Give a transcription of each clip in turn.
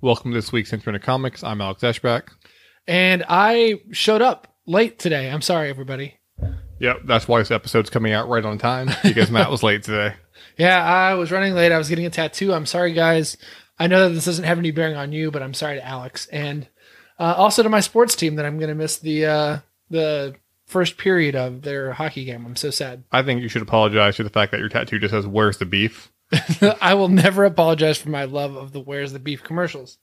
Welcome to this week's into Comics. I'm Alex Eschbach. And I showed up late today. I'm sorry, everybody. Yep, that's why this episode's coming out right on time because Matt was late today. Yeah, I was running late. I was getting a tattoo. I'm sorry, guys. I know that this doesn't have any bearing on you, but I'm sorry to Alex and uh, also to my sports team that I'm going to miss the uh, the first period of their hockey game. I'm so sad. I think you should apologize for the fact that your tattoo just says "Where's the beef." I will never apologize for my love of the "Where's the Beef" commercials.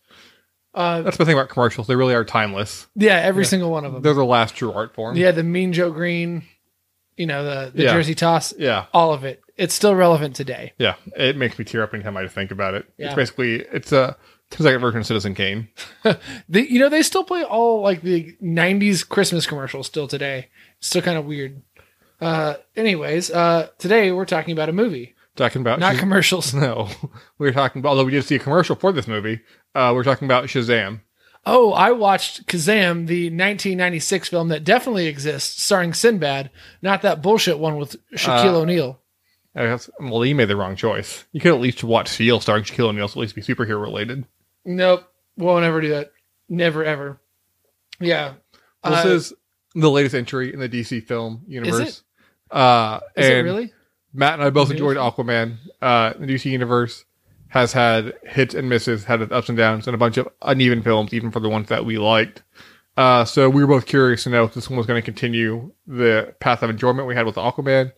Uh, That's the thing about commercials; they really are timeless. yeah, every single one of them. They're the last true art form. Yeah, the Mean Joe Greene, you know the the Yeah. Jersey toss, yeah, all of it. It's still relevant today. yeah. It makes me tear up anytime I think about it. Yeah. It's basically it's a ten second version of Citizen Kane. They, you know, they still play all like the '90s Christmas commercials still today. It's still kind of weird. Uh, anyways, uh, today we're talking about a movie, Talking about not Shaz- commercials. no, we were talking about. Although we did see a commercial for this movie, uh, we're talking about Shazam. Oh, I watched Kazam, the 1996 film that definitely exists, starring Sinbad, not that bullshit one with Shaquille Uh, O'Neal. Well, you made the wrong choice. You could at least watch Steel starring Shaquille O'Neal, so at least be superhero related. Nope, won't ever do that. Never ever. Yeah. This Uh, is the latest entry in the DC film universe. Uh, Is it really? Matt and I both enjoyed Aquaman. Uh, the DC universe has had hits and misses, had its ups and downs, and a bunch of uneven films, even for the ones that we liked. Uh, so we were both curious to know if this one was going to continue the path of enjoyment we had with Aquaman,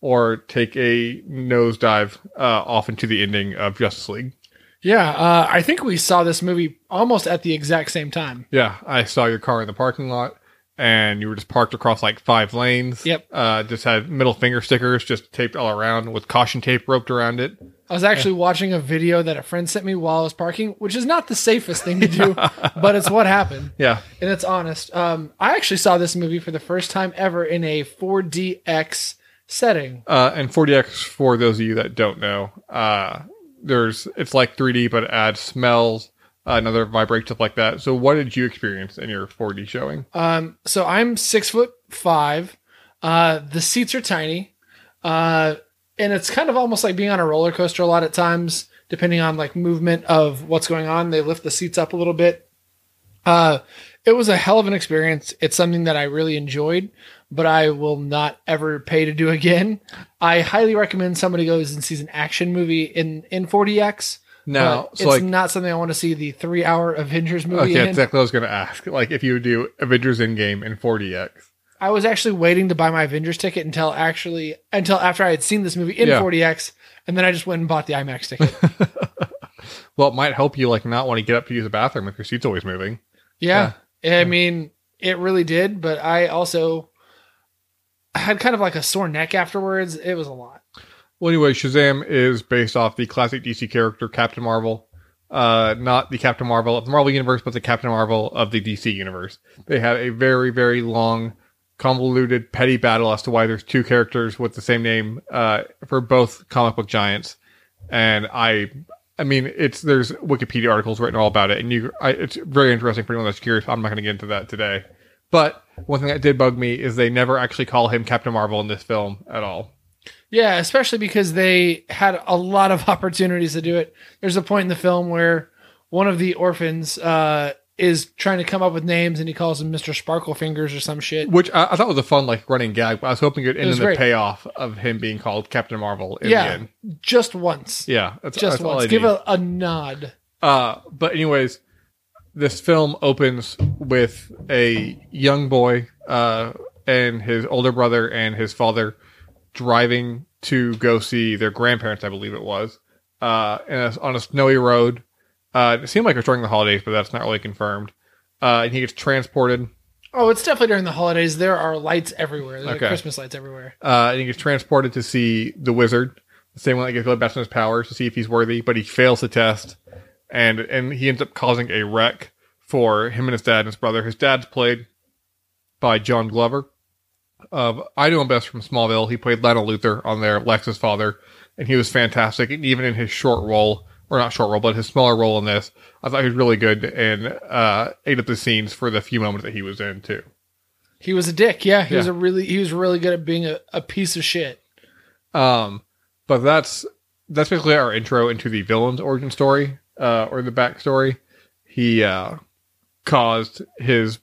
or take a nosedive uh, off into the ending of Justice League. Yeah, uh, I think we saw this movie almost at the exact same time. Yeah, I saw your car in the parking lot, and you were just parked across like five lanes. Yep. Uh, just had middle finger stickers just taped all around with caution tape roped around it. I was actually watching a video that a friend sent me while I was parking, which is not the safest thing to do, but it's what happened. Yeah. and it's honest. Um, I actually saw this movie for the first time ever in a 4DX setting. Uh, and 4DX, for those of you that don't know, uh, there's it's like 3D, but it adds smells, uh, another vibrate stuff like that. So, what did you experience in your 4D showing? Um, so I'm six foot five. Uh, the seats are tiny, uh, and it's kind of almost like being on a roller coaster a lot at times, depending on like movement of what's going on. They lift the seats up a little bit. Uh, it was a hell of an experience. It's something that I really enjoyed, but I will not ever pay to do again. I highly recommend somebody goes and sees an action movie in in 4DX. No, so it's like, not something I want to see the three hour Avengers movie okay, in. exactly what I was going to ask. Like, if you do Avengers Endgame in 4DX. I was actually waiting to buy my Avengers ticket until actually until after I had seen this movie in Yeah. 4DX, and then I just went and bought the IMAX ticket. Well, it might help you like not want to get up to use the bathroom if your seat's always moving. yeah, I mean, it really did, but I also had kind of like a sore neck afterwards. It was a lot. Well, anyway, Shazam is based off the classic DC character Captain Marvel. Uh, not the Captain Marvel of the Marvel Universe, but the Captain Marvel of the DC Universe. They had a very, very long, convoluted, petty battle as to why there's two characters with the same name uh, for both comic book giants. And I, I mean, it's there's Wikipedia articles written all about it, and you, I, it's very interesting for anyone that's curious. I'm not going to get into that today. But one thing that did bug me is they never actually call him Captain Marvel in this film at all. Yeah, especially because they had a lot of opportunities to do it. There's a point in the film where one of the orphans uh, is trying to come up with names, and he calls him Mister Sparkle Fingers or some shit. Which I, I thought was a fun like running gag, but I was hoping it would end in the great. payoff of him being called Captain Marvel in Yeah. the end. Just once. Yeah, that's, Just that's once. Give a, a nod. Uh, but anyways, this film opens with a young boy uh, and his older brother and his father driving to go see their grandparents, I believe it was, uh, in a, on a snowy road. Uh, it seemed like it was during the holidays, but that's not really confirmed. Uh, and he gets transported Oh, it's definitely during the holidays. There are lights everywhere. There's like Christmas lights everywhere. uh, and he gets transported to see the wizard, the same one that gets best in his powers to see if he's worthy, but he fails the test, and and he ends up causing a wreck for him and his dad and his brother. His dad's played by John Glover. Of I know him best from Smallville. He played Lionel Luthor on there, Lex's father, and he was fantastic. And even in his short role or not short role, but his smaller role in this, I thought he was really good and uh, ate up the scenes for the few moments that he was in too. He was a dick. Yeah, he was a really he was really good at being a, a piece of shit. Um, but that's that's basically our intro into the villain's origin story, uh, or the backstory. He uh, caused his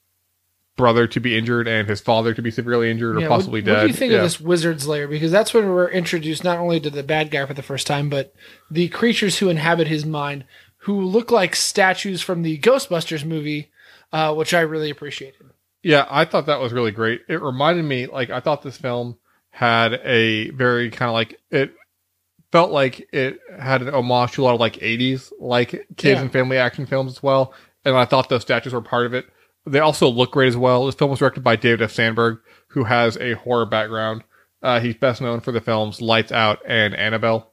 brother to be injured and his father to be severely injured or Yeah, possibly what, dead. What do you think yeah. of this wizard's lair? Because that's when we're introduced not only to the bad guy for the first time, but the creatures who inhabit his mind, who look like statues from the Ghostbusters movie, uh, which I really appreciated. Yeah, I thought that was really great. It reminded me, like, I thought this film had a very kind of like it felt like it had an homage to a lot of like 80s like kids Yeah. and family action films as well. And I thought those statues were part of it. They also look great as well. This film was directed by David F. Sandberg, who has a horror background. Uh, he's best known for the films Lights Out and Annabelle.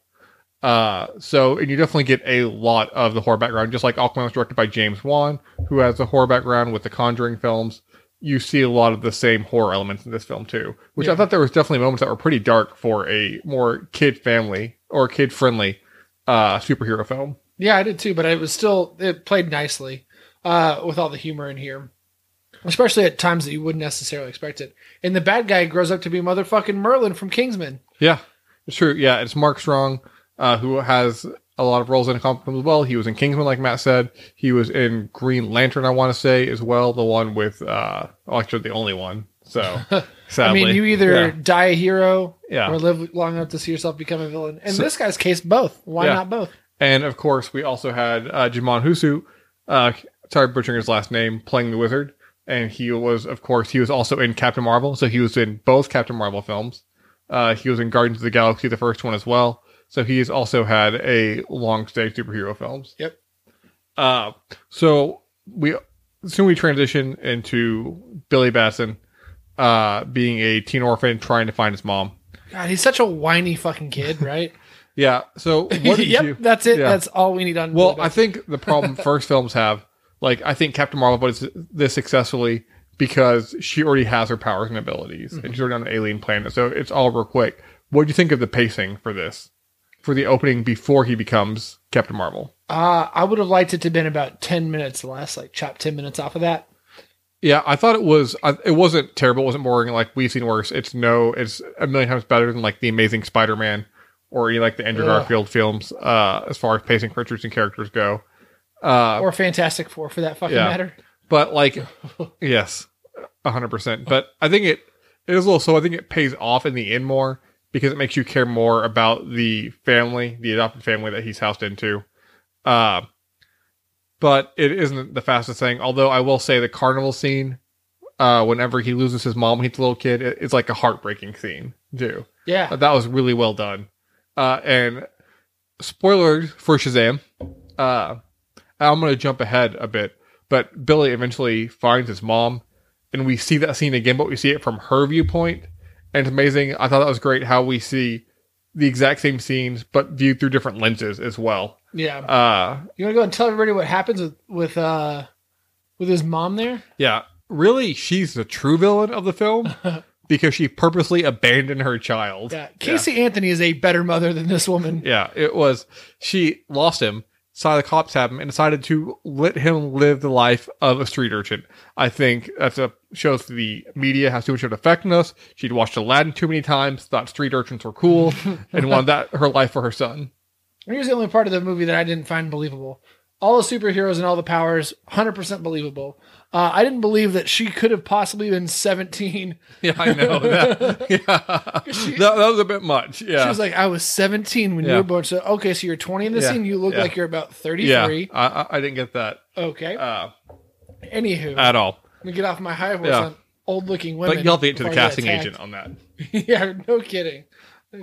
Uh, so, and you definitely get a lot of the horror background, just like Aquaman was directed by James Wan, who has a horror background with the Conjuring films. You see a lot of the same horror elements in this film too, which I thought there was definitely moments that were pretty dark for a more kid family or kid friendly uh, superhero film. Yeah, I did too, but it was still it played nicely uh, with all the humor in here, especially at times that you wouldn't necessarily expect it. And the bad guy grows up to be motherfucking Merlin from Kingsman. Yeah, it's true. Yeah, it's Mark Strong, uh, who has a lot of roles in films as well. He was in Kingsman, like Matt said. He was in Green Lantern, I want to say, as well. The one with, uh, actually, the only one. So, sadly. I mean, you either Yeah. die a hero Yeah. or live long enough to see yourself become a villain. In So- this guy's case, both. Why Yeah. not both? And of course, we also had uh, Djimon Hounsou, uh, sorry, butchering his last name, playing the wizard. And he was, of course, he was also in Captain Marvel. So he was in both Captain Marvel films. Uh, he was in Guardians of the Galaxy, the first one as well. So he's also had a long stay superhero films. Yep. Uh, so we soon we transition into Billy Batson, uh, being a teen orphan trying to find his mom. God, he's such a whiny fucking kid, right? Yeah. So what did yep, you? that's it. Yeah. That's all we need on. Well, I think the problem first films have, like, I think Captain Marvel does this successfully because she already has her powers and abilities, and she's already on an alien planet, so it's all real quick. What do you think of the pacing for this, for the opening before he becomes Captain Marvel? Uh, I would have liked it to have been about 10 minutes less, like chop 10 minutes off of that. Yeah, I thought it was. It wasn't terrible. It wasn't boring. Like we've seen worse. It's no. It's a million times better than like the Amazing Spider-Man or you like the Andrew Ugh. Garfield films. Uh, as far as pacing for and characters go. Uh, or Fantastic Four for that fucking yeah. matter. but like yes a hundred percent but i think it it is a little so i think it pays off in the end more because it makes you care more about the family the adopted family that he's housed into uh but it isn't the fastest thing although i will say the carnival scene uh whenever he loses his mom when he's a little kid it, it's like a heartbreaking scene too Yeah. that was really well done. Uh, and spoilers for Shazam. Uh, I'm going to jump ahead a bit, but Billy eventually finds his mom, and we see that scene again, but we see it from her viewpoint. And it's amazing. I thought that was great how we see the exact same scenes, but viewed through different lenses as well. yeah. Uh, you want to go and tell everybody what happens with, with, uh, with his mom there? yeah, really, she's the true villain of the film because she purposely abandoned her child. Yeah. Casey Anthony is a better mother than this woman. Yeah, it was. She lost him, saw the cops have him, and decided to let him live the life of a street urchin. I think that's a shows the media has too much of an effect on us. She'd watched Aladdin too many times, thought street urchins were cool, and wanted that her life for her son. And here's the only part of the movie that I didn't find believable. All the superheroes and all the powers, 100% believable. Uh, I didn't believe that she could have possibly been 17. Yeah, I know. That, yeah, that, that was a bit much. Yeah, She was like, I was 17 when you were born. So, okay, so you're 20 in the Yeah. scene. You look Yeah. like you're about yeah. 33. I, I, I didn't get that Okay. uh, Anywho, at all. let me get off my high horse Yeah. on old looking women. But you'll have to get to the casting agent on that. yeah, no kidding.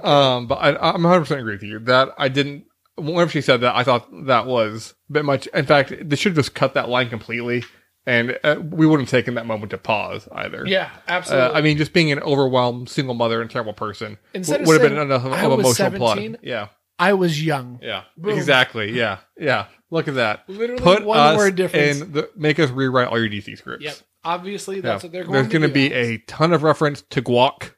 Um, but I, I'm 100 percent agree with you that I didn't. Whenever she said that, I thought that was a bit much. In fact, they should have just cut that line completely, and uh, we wouldn't have taken that moment to pause either. Yeah, Uh, absolutely. I mean, just being an overwhelmed single mother and terrible person Instead would have been enough of, "I of was emotional plot. Yeah, I was young. yeah, Boom. exactly. Yeah, yeah. Look at that. Literally Put one word difference. the, make us rewrite all your DC scripts. Yep. Obviously, Yeah. that's what they're going to do. There's to going to be a ton of reference to guac.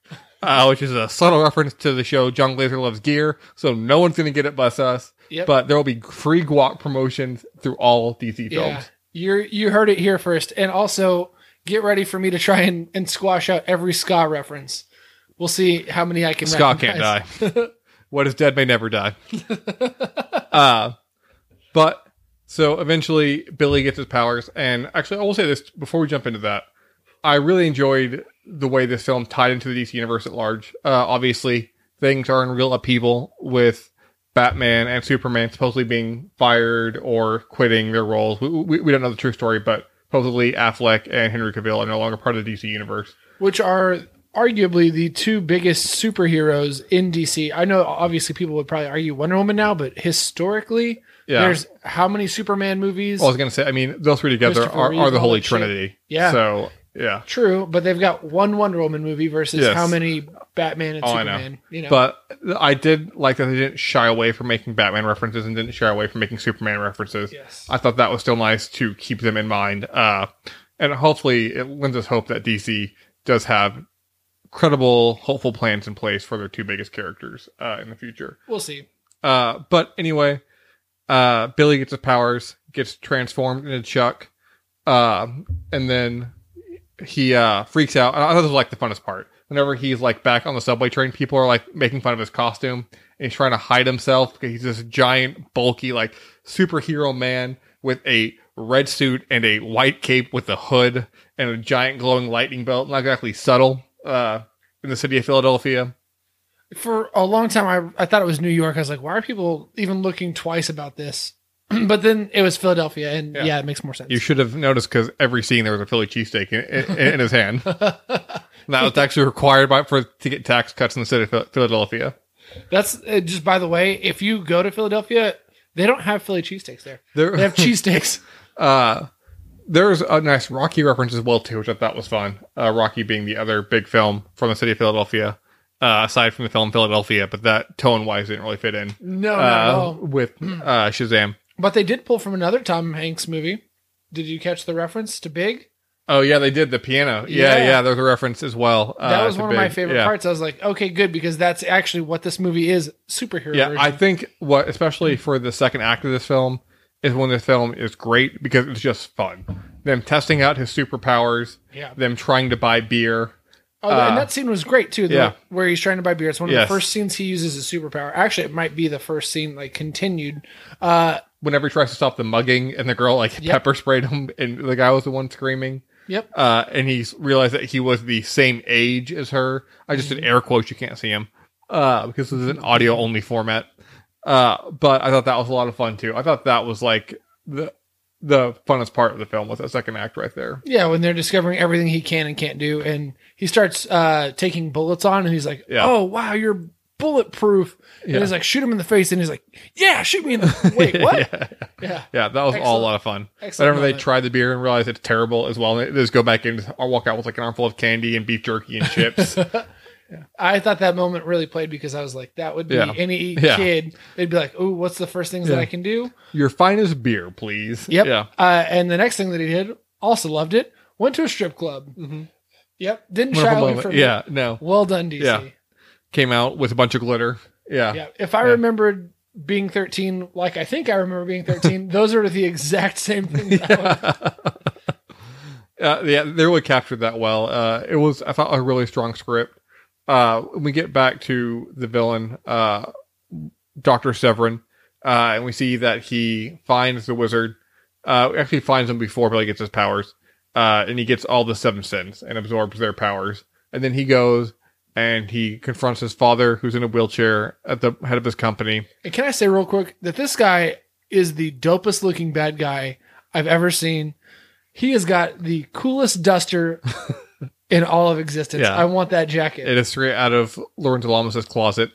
Uh, which is a subtle reference to the show Jon Glaser Loves Gear. So no one's going to get it but us. Yep. But there will be free guac promotions through all DC Yeah, films. you you heard it here first, and also get ready for me to try and, and squash out every ska reference. We'll see how many I can. Scott can't recognize. die. what is dead may never die. uh, but so eventually Billy gets his powers, and actually, I will say this before we jump into that. I really enjoyed the way this film tied into the DC universe at large. Uh, obviously, things are in real upheaval with Batman and Superman supposedly being fired or quitting their roles. We, we, we don't know the true story, but supposedly Affleck and Henry Cavill are no longer part of the DC universe. which are arguably the two biggest superheroes in DC. I know obviously people would probably argue Wonder Woman now, but historically, Yeah. there's how many Superman movies? Well, I was gonna say, I mean, those three together are, are the Holy shit. Trinity. Yeah. So yeah, True, but they've got one Wonder Woman movie versus Yes. how many Batman and Oh, I know. Superman. You know, but I did like that they didn't shy away from making Batman references and didn't shy away from making Superman references. yes, I thought that was still nice to keep them in mind. Uh, and hopefully it lends us hope that DC does have credible, hopeful plans in place for their two biggest characters uh, in the future. we'll see. Uh, but anyway, uh, Billy gets his powers, gets transformed into Chuck, uh, and then he uh, freaks out. I thought this was like the funnest part. Whenever he's like back on the subway train, people are like making fun of his costume, and he's trying to hide himself because he's this giant, bulky, like superhero man with a red suit and a white cape with a hood and a giant glowing lightning belt. Not exactly subtle. Uh, in the city of Philadelphia. For a long time, I I thought it was New York. I was like, why are people even looking twice about this? but then it was Philadelphia, and Yeah. yeah, it makes more sense. You should have noticed because every scene there was a Philly cheesesteak in, in, in his hand. that was actually required by for to get tax cuts in the city of Philadelphia. That's uh, just by the way. If you go to Philadelphia, they don't have Philly cheesesteaks there. They There, have cheesesteaks. uh, there's a nice Rocky reference as well too, which I thought was fun. Uh, Rocky being the other big film from the city of Philadelphia, uh, aside from the film Philadelphia, but that tone wise didn't really fit in No, uh, all. with uh, Shazam. But they did pull from another Tom Hanks movie. Did you catch the reference to Big? Oh yeah, they did the piano. Yeah, Yeah. yeah, there's a reference as well. That uh, was one of my favorite Yeah. parts. I was like, okay, good, because that's actually what this movie is superhero Yeah, version. I think what, especially for the second act of this film, is when this film is great because it's just fun. Them testing out his superpowers, yeah. them trying to buy beer. Oh, uh, and that scene was great too. The, yeah. where he's trying to buy beer. It's one of Yes. the first scenes he uses his superpower. Actually, it might be the first scene like continued. Uh, Whenever he tries to stop the mugging, and the girl like Yep. pepper sprayed him, and the guy was the one screaming. yep. Uh, and he realized that he was the same age as her. I just did Mm-hmm. air quotes; you can't see him uh, because this is an audio only format. Uh, but I thought that was a lot of fun too. I thought that was like the the funnest part of the film was that second act right there. Yeah, when they're discovering everything he can and can't do, and he starts uh, taking bullets on, and he's like, Yeah. "Oh wow, you're bulletproof." Yeah. And he's like, "Shoot him in the face," and he's like, "Yeah, shoot me in the wait, what?" yeah. yeah. Yeah, that was all a Excellent- lot of fun. excellent Whenever they moment. try the beer and realize it's terrible as well, they just go back in or walk out with like an armful of candy and beef jerky and chips. I thought that moment really played because I was like, that would be Yeah. any Yeah. kid. They'd be like, "Oh, what's the first things that I can do?" Your finest beer, please. Yep. Yeah. Uh, and the next thing that he did, also loved it. Went to a strip club. Mhm. Yep. Didn't shy Wonderful away moment. from it. Yeah. No. Well done, DC. Yeah. Came out with a bunch of glitter. Yeah. Yeah. If I Yeah. remembered being 13, like I think I remember being 13, those are the exact same thing. I was- Uh, yeah, they really captured that well. Uh, it was, I thought, a really strong script. Uh, when we get back to the villain, uh, Dr. Sivana, uh, and we see that he finds the wizard, uh, actually finds him before Billy gets his powers, uh, and he gets all the seven sins and absorbs their powers. And then he goes and he confronts his father, who's in a wheelchair at the head of his company. And can I say real quick that this guy is the dopest looking bad guy I've ever seen. He has got the coolest duster in all of existence. Yeah. I want that jacket. It is straight out of Lorenzo Lamas' closet.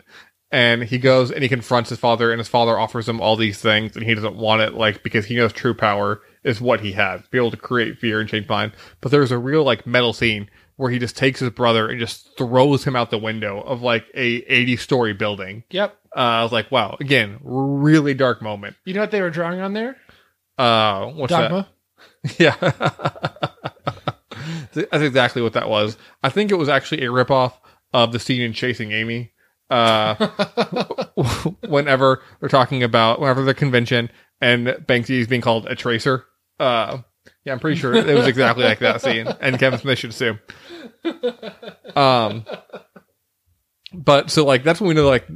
And he goes and he confronts his father, and his father offers him all these things, and he doesn't want it, like, because he knows true power is what he has, be able to create fear and change mind. But there's a real, like, metal scene where he just takes his brother and just throws him out the window of, like, a 80 story building. yep. Uh, I was like, wow, again, really dark moment. You know what they were drawing on there? Uh, what's Dogma. that? Yeah. That's exactly what that was. I think it was actually a ripoff of the scene in Chasing Amy. Uh, whenever they're talking about whenever the convention and Banky is being called a tracer. Uh, yeah, I'm pretty sure it was exactly like that scene, and Kevin Smith should sue. Um, but so like that's when we know like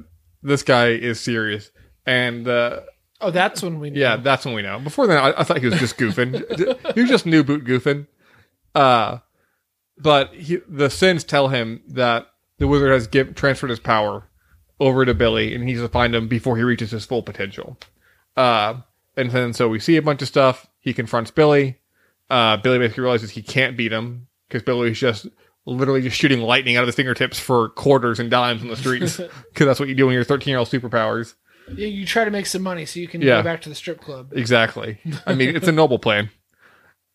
this guy is serious, and uh, oh, that's when we. Knew. yeah, that's when we know. Before then, I, I thought he was just goofing. he was just new boot goofing. Uh, but he, the sins tell him that the wizard has give, transferred his power over to Billy, and he's to find him before he reaches his full potential. Uh, and then so we see a bunch of stuff. He confronts Billy. Uh, Billy basically realizes he can't beat him because Billy's just literally just shooting lightning out of his fingertips for quarters and dimes on the streets because that's what you do when you're 13 year old superpowers. Yeah, you try to make some money so you can Yeah. go back to the strip club. Exactly. I mean, it's a noble plan.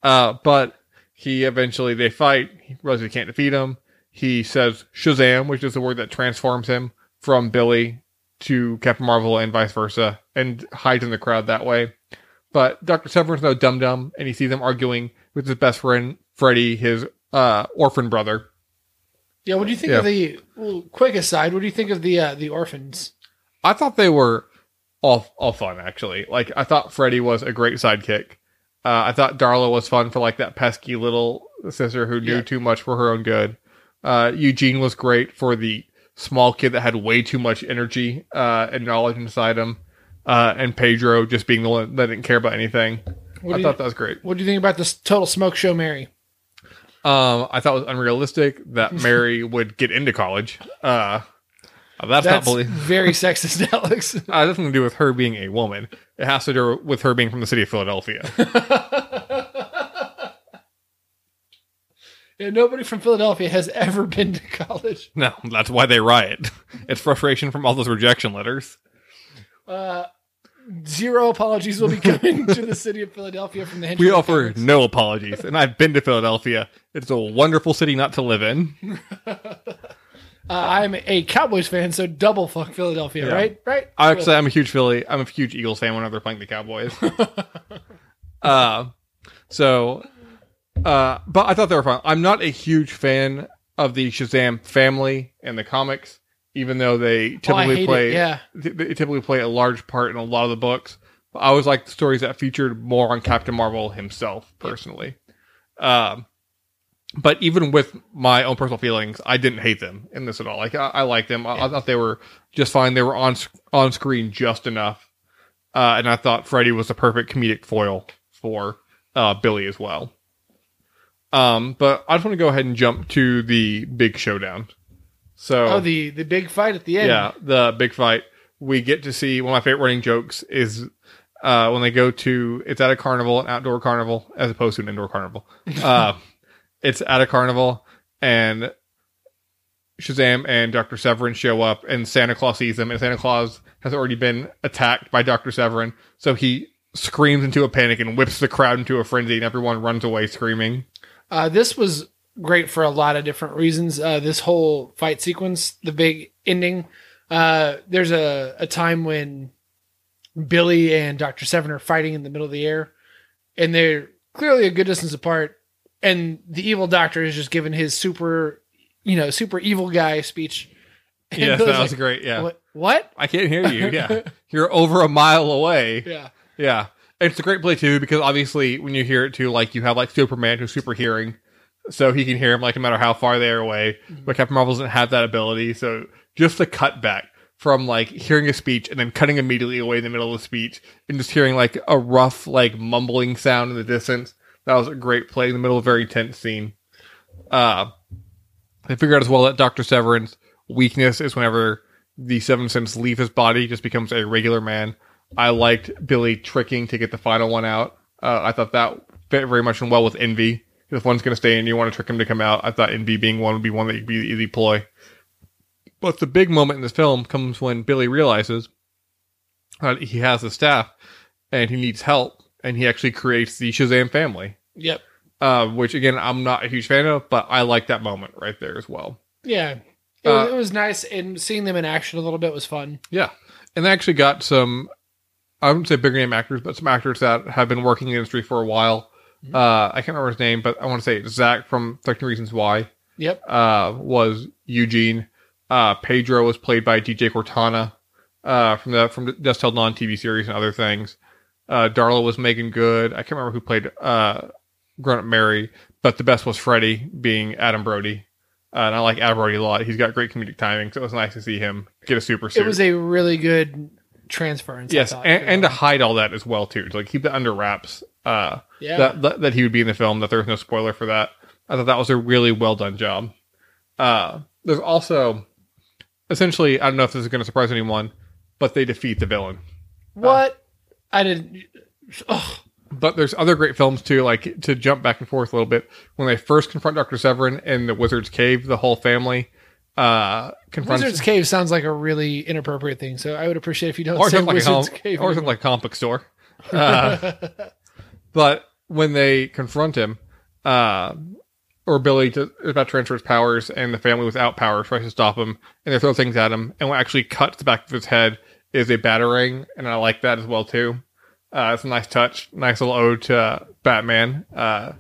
Uh, but he eventually they fight. He realizes he can't defeat him. He says Shazam, which is the word that transforms him from Billy to Captain Marvel and vice versa, and hides in the crowd that way. But Doctor Sivana's no dum dum, and he sees them arguing with his best friend Freddy, his uh, orphan brother. Yeah, what do you think Yeah. of the well, quick aside? What do you think of the uh, the orphans? I thought they were all all fun actually. Like I thought Freddy was a great sidekick. Uh, I thought Darla was fun for like that pesky little sister who knew Yeah. too much for her own good. Uh, Eugene was great for the small kid that had way too much energy uh, and knowledge inside him. Uh, and Pedro just being the one that didn't care about anything. What I thought you, that was great. what do you think about this total smoke show, Mary? Um, I thought it was unrealistic that Mary would get into college. Uh, that's, not That's believable. very sexist, Alex. Uh, has nothing to do with her being a woman. It has to do with her being from the city of Philadelphia. Yeah, nobody from Philadelphia has ever been to college. no, that's why they riot. It's frustration from all those rejection letters. Uh, zero apologies will be coming to the city of Philadelphia from the Henry We offer Comics. no apologies, and I've been to Philadelphia. It's a wonderful city not to live in. Uh, I'm a Cowboys fan, so double fuck Philadelphia, Yeah. right? Right? I Actually, I'm a huge Philly. I'm a huge Eagles fan whenever they're playing the Cowboys. uh, so, uh, but I thought they were fun. I'm not a huge fan of the Shazam family and the comics, even though they Oh, typically hate play. it. Yeah. they typically play a large part in a lot of the books. But I always like the stories that featured more on Captain Marvel himself, personally. Um, but even with my own personal feelings, I didn't hate them in this at all. Like I, I liked them. I, I thought they were just fine. They were on sc- on screen just enough, uh, and I thought Freddy was the perfect comedic foil for uh, Billy as well. Um, but I just want to go ahead and jump to the big showdown. So Oh, the the big fight at the end. yeah, the big fight. We get to see one of my favorite running jokes is uh, when they go to it's at a carnival, an outdoor carnival, as opposed to an indoor carnival. Uh, it's at a carnival, and Shazam and Doctor Sivana show up, and Santa Claus sees them, and Santa Claus has already been attacked by Doctor Sivana, so he screams into a panic and whips the crowd into a frenzy, and everyone runs away screaming. Uh, this was great for a lot of different reasons. Uh, this whole fight sequence, the big ending. Uh, there's a, a time when Billy and Dr. Seven are fighting in the middle of the air, and they're clearly a good distance apart. And the evil doctor is just giving his super, you know, super evil guy speech. And Yes, Billy's that was like, great. Yeah, What? What? I can't hear you. Yeah, you're over a mile away. Yeah. Yeah. It's a great play too because obviously when you hear it too, like you have like Superman who's super hearing, so he can hear him like no matter how far they are away. But Captain Marvel doesn't have that ability, so just the cut back from like hearing a speech and then cutting immediately away in the middle of the speech and just hearing like a rough like mumbling sound in the distance. That was a great play in the middle of a very tense scene. Uh, they figure out as well that Doctor Sivana's weakness is whenever the Seven Sins leave his body, just becomes a regular man. I liked Billy tricking to get the final one out. Uh, I thought that fit very much in well with Envy. If one's going to stay in, you want to trick him to come out. I thought Envy being one would be one that would be the easy ploy. But the big moment in this film comes when Billy realizes that he has a staff and he needs help, and he actually creates the Shazam family. Yep. Uh, which again, I'm not a huge fan of, but I like that moment right there as well. Yeah. It, was, Uh, it was nice, and seeing them in action a little bit was fun. Yeah. And they actually got some, I wouldn't say bigger name actors, but some actors that have been working in the industry for a while. Uh, I can't remember his name, but I want to say Zach from 13 Reasons Why Yep. uh, was Eugene. Uh, Pedro was played by DJ Cortana uh, from the from the Dusk Till Dawn TV series and other things. Uh, Darla was Meagan Good. I can't remember who played uh, Grown Up Mary, but the best was Freddie being Adam Brody. Uh, and I like Adam Brody a lot. He's got great comedic timing, so it was nice to see him get a super suit. It was a really good transference. I yes, thought, and, and to hide all that as well too, to like keep it under wraps. Uh, yeah, that, that that he would be in the film. That there was no spoiler for that. I thought that was a really well done job. Uh, there's also essentially I don't know if this is going to surprise anyone, but they defeat the villain. what I didn't. Oh, But there's other great films too, like to jump back and forth a little bit. When they first confront Doctor Sivana in the Wizard's Cave, the whole family uh confronts Wizard's Cave sounds like a really inappropriate thing, so I would appreciate if you don't or say something like a Wizard's comic, Cave. or something like a comic book store. Uh, but when they confront him, uh, or Billy to, about to transfer his powers, and the family without powers tries to stop him, and they throw things at him, and what actually cuts the back of his head is a batarang, and I like that as well too. Uh, it's a nice touch, nice little ode to uh, Batman. Uh,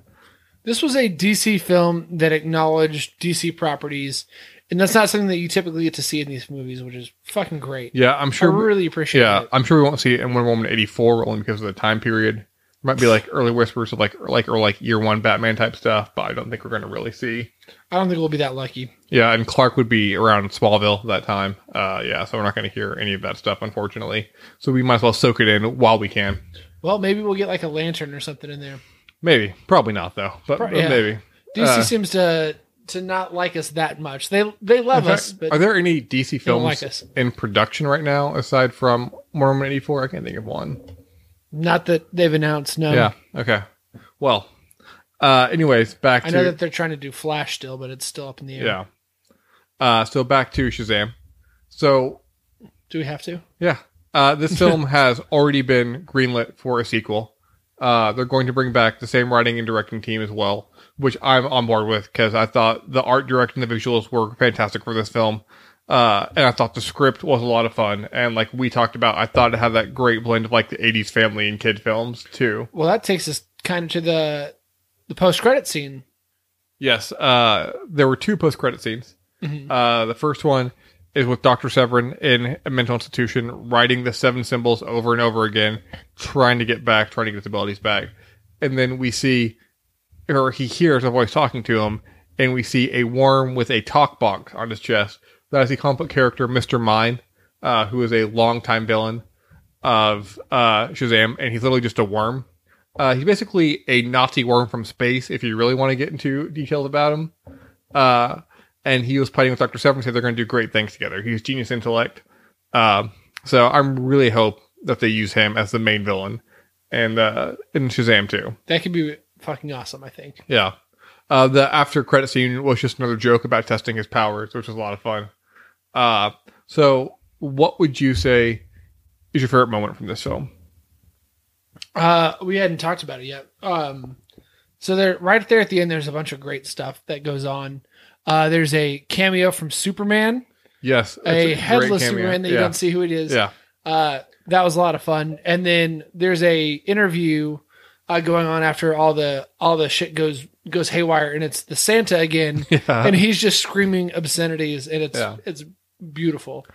This was a DC film that acknowledged DC properties, and that's not something that you typically get to see in these movies, which is fucking great. yeah, I'm I sure. really appreciate yeah, it. I'm sure we won't see it in Wonder Woman '84 only because of the time period. Might be like early whispers of like or like or like year one Batman type stuff, but I don't think we're going to really see. I don't think we'll be that lucky. Yeah, and Clark would be around Smallville that time. Uh, yeah, so we're not going to hear any of that stuff, unfortunately. So we might as well soak it in while we can. Well, maybe we'll get like a lantern or something in there. Maybe, probably not though, but, Pro- but yeah. maybe. DC Uh, seems to to not like us that much. They they love In us, but are there any DC films like in production right now aside from Wonder Woman '84? I can't think of one. Not that they've announced. No, yeah. Okay. Well. Uh. Anyways, back I to know that they're trying to do Flash still, but it's still up in the air. yeah. Uh. So back to Shazam. So Do we have to? Yeah. Uh, this film has already been greenlit for a sequel. Uh, they're going to bring back the same writing and directing team as well, which I'm on board with because I thought the art directing, the visuals were fantastic for this film. Uh, and I thought the script was a lot of fun. And like we talked about, I thought it had that great blend of like the 80s family and kid films too. Well, that takes us kind of to the the post credit scene. Yes. Uh, there were two post credit scenes. Mhm. Uh, the first one is with Dr. Sivana in a mental institution, writing the seven symbols over and over again, trying to get back, trying to get his abilities back. And then we see, or he hears a voice talking to him, and we see a worm with a talk box on his chest. That is the comic book character Mr. Mind, uh, who is a longtime villain of uh, Shazam, and he's literally just a worm. Uh, he's basically a Nazi worm from space, if you really want to get into details about him. Uh, and he was playing with Dr. Sivana, said they're going to do great things together. He's genius intellect. Um, so I'm really hope that they use him as the main villain and uh, in Shazam too. That could be fucking awesome. I think. Yeah. Uh, the after credit scene was just another joke about testing his powers, which was a lot of fun. Uh, so what would you say is your favorite moment from this film? Uh, we hadn't talked about it yet. Um, so there, right there at the end, there's a bunch of great stuff that goes on. Uh, there's a cameo from Superman, Yes, it's a headless cameo. Superman that you yeah. don't see who it is. Yeah, Uh, that was a lot of fun. And then there's a interview uh, going on after all the all the shit goes goes haywire, and it's the Santa again, yeah. and he's just screaming obscenities, and it's Yeah. it's beautiful.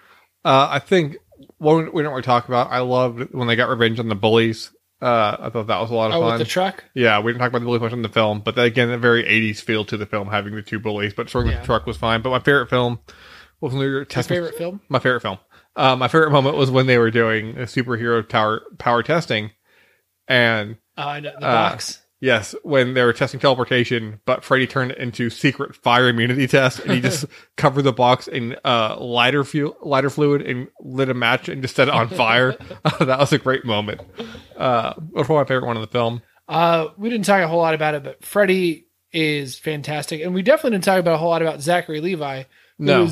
Uh, I think what we don't really talk about. I loved when they got revenge on the bullies. Uh, I thought that was a lot of Oh, fun. with the truck. yeah, we didn't talk about the bullies much in the film, but then again, a very '80s feel to the film, having the two bullies. But throwing Yeah. the truck was fine. But my favorite film was when we were Your testing. favorite film? My favorite film. Uh, my favorite moment was when they were doing a superhero tower power testing, and Uh, I know, the Uh, box. Yes, when they were testing teleportation, but Freddy turned it into secret fire immunity test, and he just covered the box in uh, lighter fuel, lighter fluid, and lit a match and just set it on fire. that was a great moment. Uh, was probably my favorite one in the film. Uh, we didn't talk a whole lot about it, but Freddy is fantastic, and we definitely didn't talk about a whole lot about Zachary Levi, No,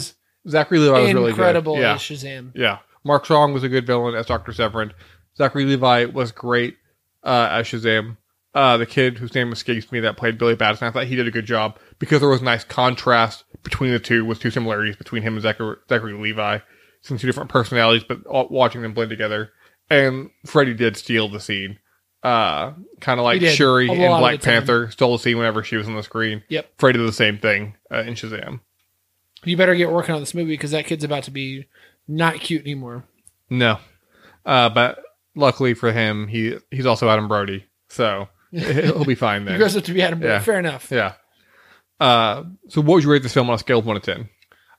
Zachary Levi was really good. incredible Yeah, as Shazam. yeah. Mark Strong was a good villain as Doctor Sivana. Zachary Levi was great uh, as Shazam. Uh, the kid whose name escapes me that played Billy Batson, I thought he did a good job because there was nice contrast between the two, with two similarities between him and Zachary, Zachary Levi, some two different personalities, but all, watching them blend together. And Freddy did steal the scene, uh, kind of like Shuri in Black. Panther stole the scene whenever she was on the screen. Yep. Freddy did the same thing uh, in Shazam. You better get working on this movie because that kid's about to be not cute anymore. No, uh, but luckily for him, he he's also Adam Brody, so he'll be fine He then. grows up to be Adam. Yeah. Fair enough. Yeah. Uh, so what would you rate this film on a scale of one to ten?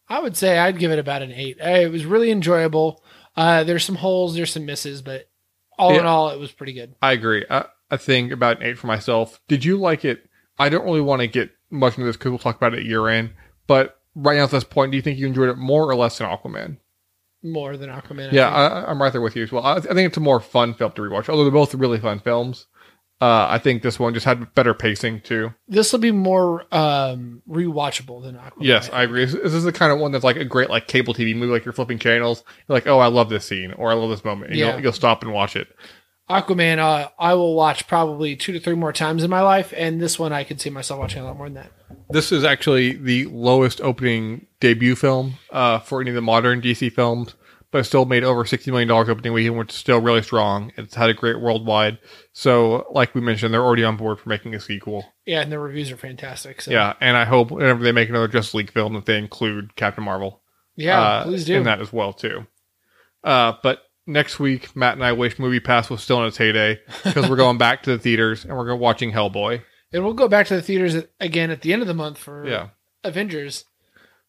I would say I'd give it about an eight. Uh, It was really enjoyable. Uh, there's some holes, there's some misses, but all in all, it was pretty good. I agree. I, I think about an eight for myself. Did you like it? I don't really want to get much into this because we'll talk about it at year end. But right now at this point, do you think you enjoyed it more or less than Aquaman? More than Aquaman. I Yeah, think. I, I'm right there with you as well. I, I think it's a more fun film to rewatch, although they're both really fun films. Uh, I think this one just had better pacing too. this will be more um, rewatchable than Aquaman. Yes, I agree. This is the kind of one that's like a great like cable TV movie. Like you're flipping channels, you're like, oh, I love this scene or I love this moment, and Yeah. you'll, you'll stop and watch it. Aquaman, uh, I will watch probably two to three more times in my life, and this one I could see myself watching a lot more than that. This is actually the lowest opening debut film uh, for any of the modern DC films, but it still made over $60 million opening weekend, which is still really strong. It's had a great worldwide. So, like we mentioned, they're already on board for making a sequel. Yeah, and the reviews are fantastic. So Yeah, and I hope whenever they make another Justice League film that they include Captain Marvel yeah, uh, please do. in that as well, too. Uh, but next week, Matt and I wish Movie Pass was still in its heyday because we're going back to the theaters and we're watching Hellboy. And we'll go back to the theaters again at the end of the month for Yeah. Avengers.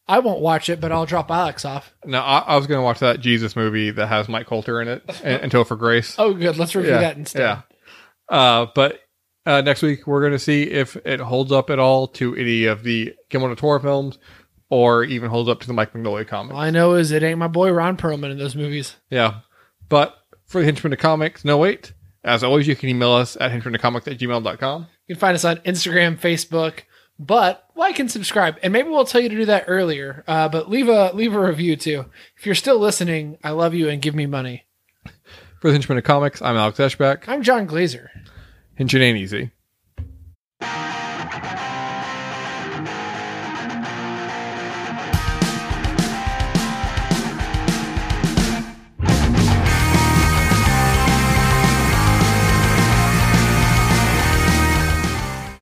I won't watch it, but I'll drop Alex off. No, I, I was going to watch that Jesus movie that has Mike Colter in it Until for Grace. Oh, good. Let's review yeah, that instead. Yeah. Uh, but uh, next week we're going to see if it holds up at all to any of the Guillermo del Toro films, or even holds up to the Mike Mignola comics. All I know is it ain't my boy Ron Perlman in those movies. Yeah. But for the Henchman of Comics, no wait. As always, you can email us at henchmanofcomics at gmail.com. You can find us on Instagram, Facebook, but like and subscribe. And maybe we'll tell you to do that earlier. Uh, but leave a leave a review too. If you're still listening i love you and give me money. For the henchman of comics i'm alex eschbach. I'm john glazer. Henchman ain't easy.